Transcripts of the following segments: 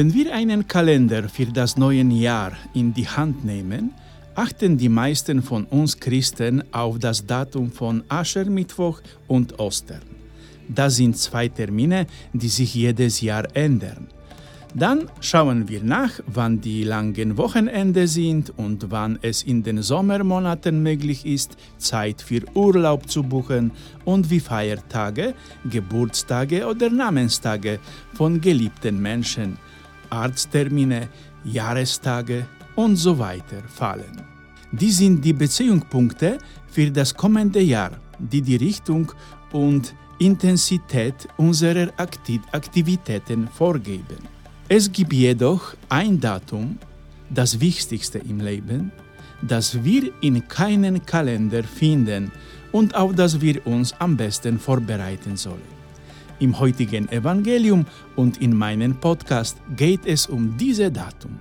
Wenn wir einen Kalender für das neue Jahr in die Hand nehmen, achten die meisten von uns Christen auf das Datum von Aschermittwoch und Ostern. Das sind zwei Termine, die sich jedes Jahr ändern. Dann schauen wir nach, wann die langen Wochenende sind und wann es in den Sommermonaten möglich ist, Zeit für Urlaub zu buchen und wie Feiertage, Geburtstage oder Namenstage von geliebten Menschen, Arzttermine, Jahrestage und so weiter fallen. Die sind die Beziehungspunkte für das kommende Jahr, die die Richtung und Intensität unserer Aktivitäten vorgeben. Es gibt jedoch ein Datum, das Wichtigste im Leben, das wir in keinem Kalender finden und auf das wir uns am besten vorbereiten sollen. Im heutigen Evangelium und in meinem Podcast geht es um dieses Datum.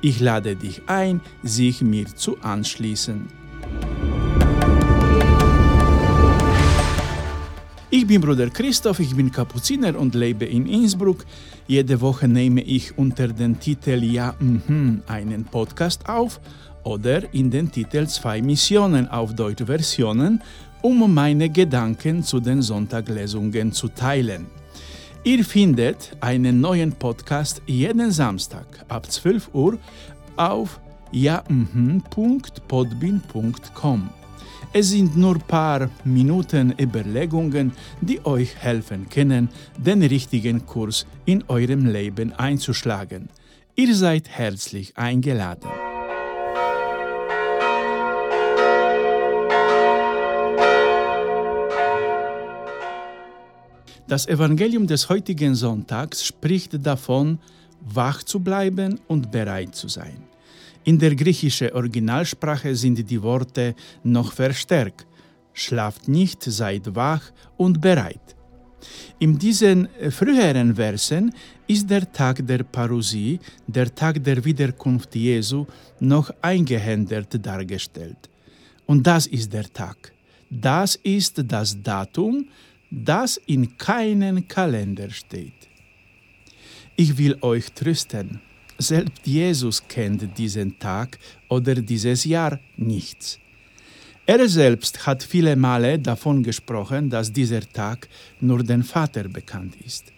Ich lade dich ein, sich mir zu anschließen. Ich bin Bruder Christoph, ich bin Kapuziner und lebe in Innsbruck. Jede Woche nehme ich unter dem Titel Ja, mhm, einen Podcast auf oder in den Titel Zwei Missionen auf Deutsche Versionen, um meine Gedanken zu den Sonntaglesungen zu teilen. Ihr findet einen neuen Podcast jeden Samstag ab 12 Uhr auf ja-podbin.com. Es sind nur paar Minuten Überlegungen, die euch helfen können, den richtigen Kurs in eurem Leben einzuschlagen. Ihr seid herzlich eingeladen. Das Evangelium des heutigen Sonntags spricht davon, wach zu bleiben und bereit zu sein. In der griechischen Originalsprache sind die Worte noch verstärkt. Schlaft nicht, seid wach und bereit. In diesen früheren Versen ist der Tag der Parousie, der Tag der Wiederkunft Jesu, noch eingehändert dargestellt. Und das ist der Tag. Das ist das Datum, das in keinem Kalender steht. Ich will euch trösten. Selbst Jesus kennt diesen Tag oder dieses Jahr nichts. Er selbst hat viele Male davon gesprochen, dass dieser Tag nur dem Vater bekannt ist.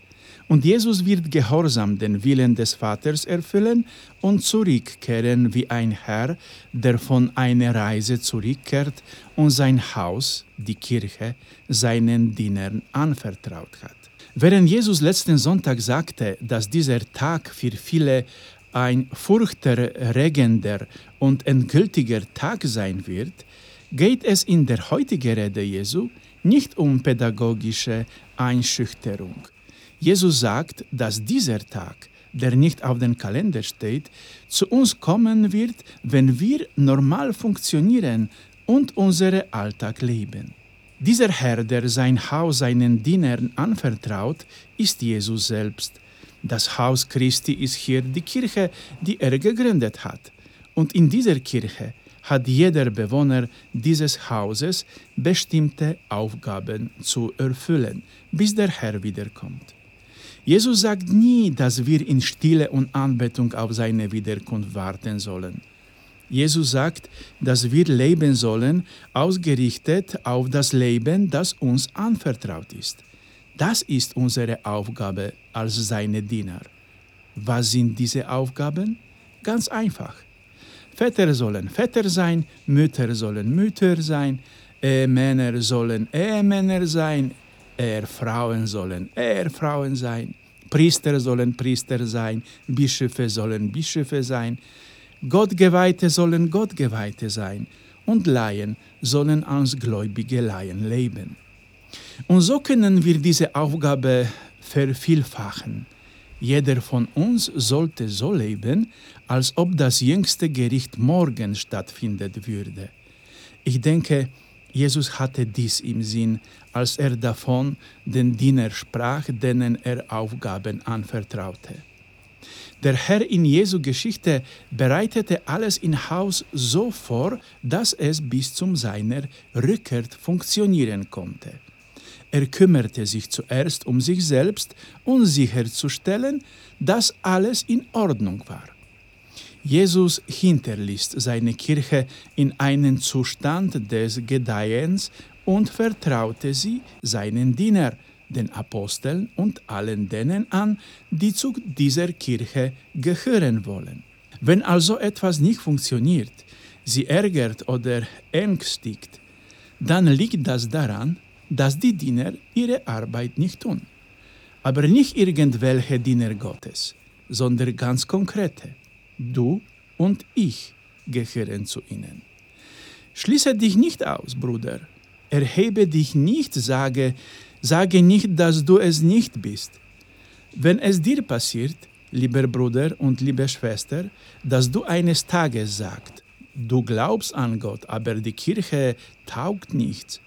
Und Jesus wird gehorsam den Willen des Vaters erfüllen und zurückkehren wie ein Herr, der von einer Reise zurückkehrt und sein Haus, die Kirche, seinen Dienern anvertraut hat. Während Jesus letzten Sonntag sagte, dass dieser Tag für viele ein furchterregender und endgültiger Tag sein wird, geht es in der heutigen Rede Jesu nicht um pädagogische Einschüchterung. Jesus sagt, dass dieser Tag, der nicht auf dem Kalender steht, zu uns kommen wird, wenn wir normal funktionieren und unseren Alltag leben. Dieser Herr, der sein Haus seinen Dienern anvertraut, ist Jesus selbst. Das Haus Christi ist hier die Kirche, die er gegründet hat. Und in dieser Kirche hat jeder Bewohner dieses Hauses bestimmte Aufgaben zu erfüllen, bis der Herr wiederkommt. Jesus sagt nie, dass wir in Stille und Anbetung auf seine Wiederkunft warten sollen. Jesus sagt, dass wir leben sollen, ausgerichtet auf das Leben, das uns anvertraut ist. Das ist unsere Aufgabe als seine Diener. Was sind diese Aufgaben? Ganz einfach. Väter sollen Väter sein, Mütter sollen Mütter sein, Ehemänner sollen Ehemänner sein, Ehefrauen sollen Ehefrauen sein, Priester sollen Priester sein, Bischöfe sollen Bischöfe sein, Gottgeweihte sollen Gottgeweihte sein und Laien sollen als gläubige Laien leben. Und so können wir diese Aufgabe vervielfachen. Jeder von uns sollte so leben, als ob das jüngste Gericht morgen stattfinden würde. Ich denke, Jesus hatte dies im Sinn, als er davon den Diener sprach, denen er Aufgaben anvertraute. Der Herr in Jesu Geschichte bereitete alles im Haus so vor, dass es bis zum seiner Rückkehr funktionieren konnte. Er kümmerte sich zuerst um sich selbst und sicherzustellen, dass alles in Ordnung war. Jesus hinterließ seine Kirche in einen Zustand des Gedeihens und vertraute sie seinen Dienern, den Aposteln und allen denen an, die zu dieser Kirche gehören wollen. Wenn also etwas nicht funktioniert, sie ärgert oder ängstigt, dann liegt das daran, dass die Diener ihre Arbeit nicht tun. Aber nicht irgendwelche Diener Gottes, sondern ganz konkrete. Du und ich gehören zu ihnen. Schließe dich nicht aus, Bruder. Erhebe dich nicht, sage, sage nicht, dass du es nicht bist. Wenn es dir passiert, lieber Bruder und liebe Schwester, dass du eines Tages sagst, du glaubst an Gott, aber die Kirche taugt nichts,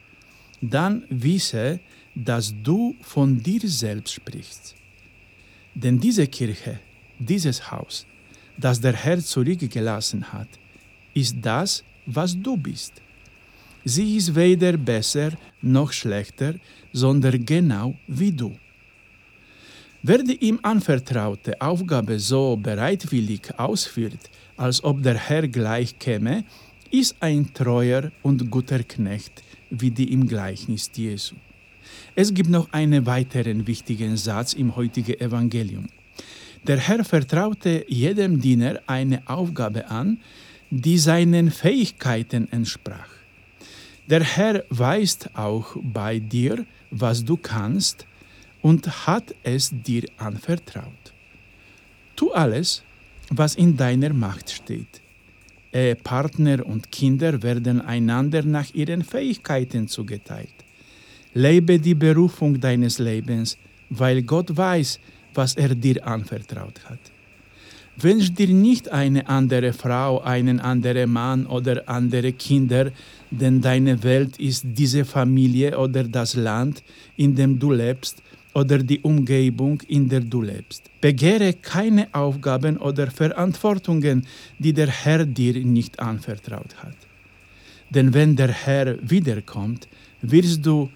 dann wisse, dass du von dir selbst sprichst. Denn diese Kirche, dieses Haus, das der Herr zurückgelassen hat, ist das, was du bist. Sie ist weder besser noch schlechter, sondern genau wie du. Wer die ihm anvertraute Aufgabe so bereitwillig ausführt, als ob der Herr gleich käme, ist ein treuer und guter Knecht, wie die im Gleichnis Jesu. Es gibt noch einen weiteren wichtigen Satz im heutigen Evangelium. Der Herr vertraute jedem Diener eine Aufgabe an, die seinen Fähigkeiten entsprach. Der Herr weiß auch bei dir, was du kannst und hat es dir anvertraut. Tu alles, was in deiner Macht steht. Ehepartner und Kinder werden einander nach ihren Fähigkeiten zugeteilt. Lebe die Berufung deines Lebens, weil Gott weiß, was er dir anvertraut hat. Wünsch dir nicht eine andere Frau, einen anderen Mann oder andere Kinder, denn deine Welt ist diese Familie oder das Land, in dem du lebst, oder die Umgebung, in der du lebst. Begehre keine Aufgaben oder Verantwortungen, die der Herr dir nicht anvertraut hat. Denn wenn der Herr wiederkommt, wirst du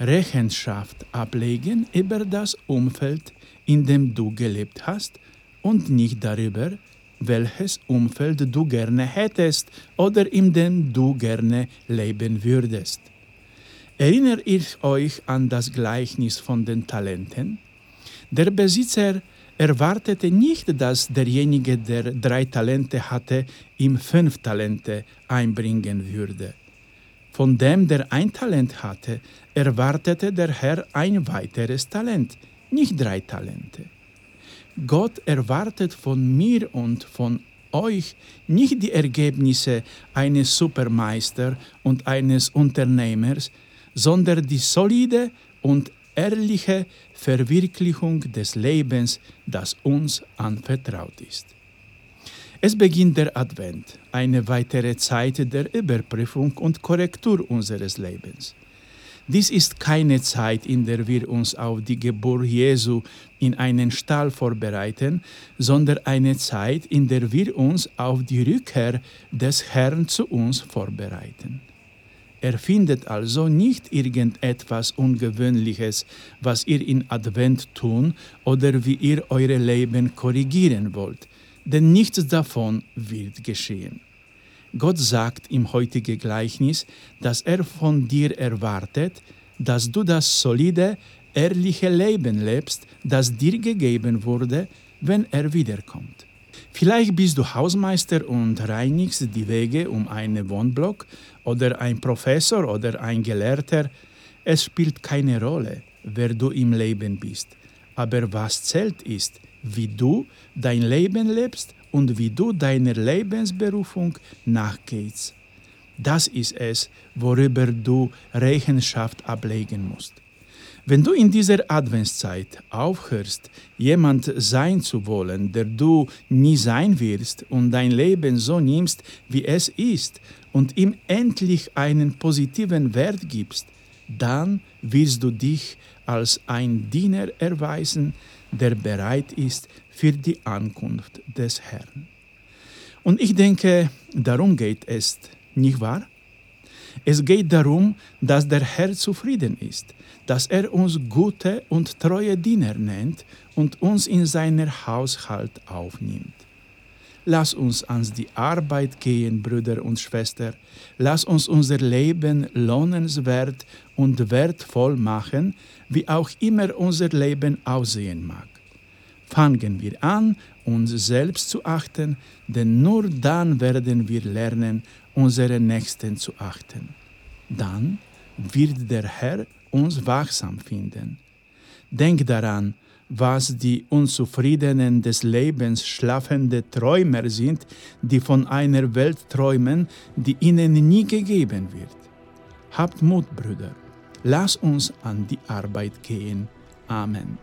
Rechenschaft ablegen über das Umfeld, in dem du gelebt hast und nicht darüber, welches Umfeld du gerne hättest oder in dem du gerne leben würdest. Erinnert ihr euch an das Gleichnis von den Talenten? Der Besitzer erwartete nicht, dass derjenige, der drei Talente hatte, ihm fünf Talente einbringen würde. Von dem, der ein Talent hatte, erwartete der Herr ein weiteres Talent, nicht drei Talente. Gott erwartet von mir und von euch nicht die Ergebnisse eines Supermeister und eines Unternehmers, sondern die solide und ehrliche Verwirklichung des Lebens, das uns anvertraut ist. Es beginnt der Advent, eine weitere Zeit der Überprüfung und Korrektur unseres Lebens. Dies ist keine Zeit, in der wir uns auf die Geburt Jesu in einen Stall vorbereiten, sondern eine Zeit, in der wir uns auf die Rückkehr des Herrn zu uns vorbereiten. Er findet also nicht irgendetwas Ungewöhnliches, was ihr in Advent tun oder wie ihr eure Leben korrigieren wollt, denn nichts davon wird geschehen. Gott sagt im heutigen Gleichnis, dass er von dir erwartet, dass du das solide, ehrliche Leben lebst, das dir gegeben wurde, wenn er wiederkommt. Vielleicht bist du Hausmeister und reinigst die Wege um einen Wohnblock oder ein Professor oder ein Gelehrter. Es spielt keine Rolle, wer du im Leben bist. Aber was zählt ist, wie du dein Leben lebst und wie du deiner Lebensberufung nachgehst. Das ist es, worüber du Rechenschaft ablegen musst. Wenn du in dieser Adventszeit aufhörst, jemand sein zu wollen, der du nie sein wirst, und dein Leben so nimmst, wie es ist, und ihm endlich einen positiven Wert gibst, dann wirst du dich als ein Diener erweisen, der bereit ist für die Ankunft des Herrn. Und ich denke, darum geht es, nicht wahr? Es geht darum, dass der Herr zufrieden ist, dass er uns gute und treue Diener nennt und uns in seiner Haushalt aufnimmt. Lass uns ans die Arbeit gehen, Brüder und Schwestern. Lass uns unser Leben lohnenswert und wertvoll machen, wie auch immer unser Leben aussehen mag. Fangen wir an, uns selbst zu achten, denn nur dann werden wir lernen, unsere Nächsten zu achten. Dann wird der Herr uns wachsam finden. Denk daran, was die Unzufriedenen des Lebens schlafende Träumer sind, die von einer Welt träumen, die ihnen nie gegeben wird. Habt Mut, Brüder. Lass uns an die Arbeit gehen. Amen.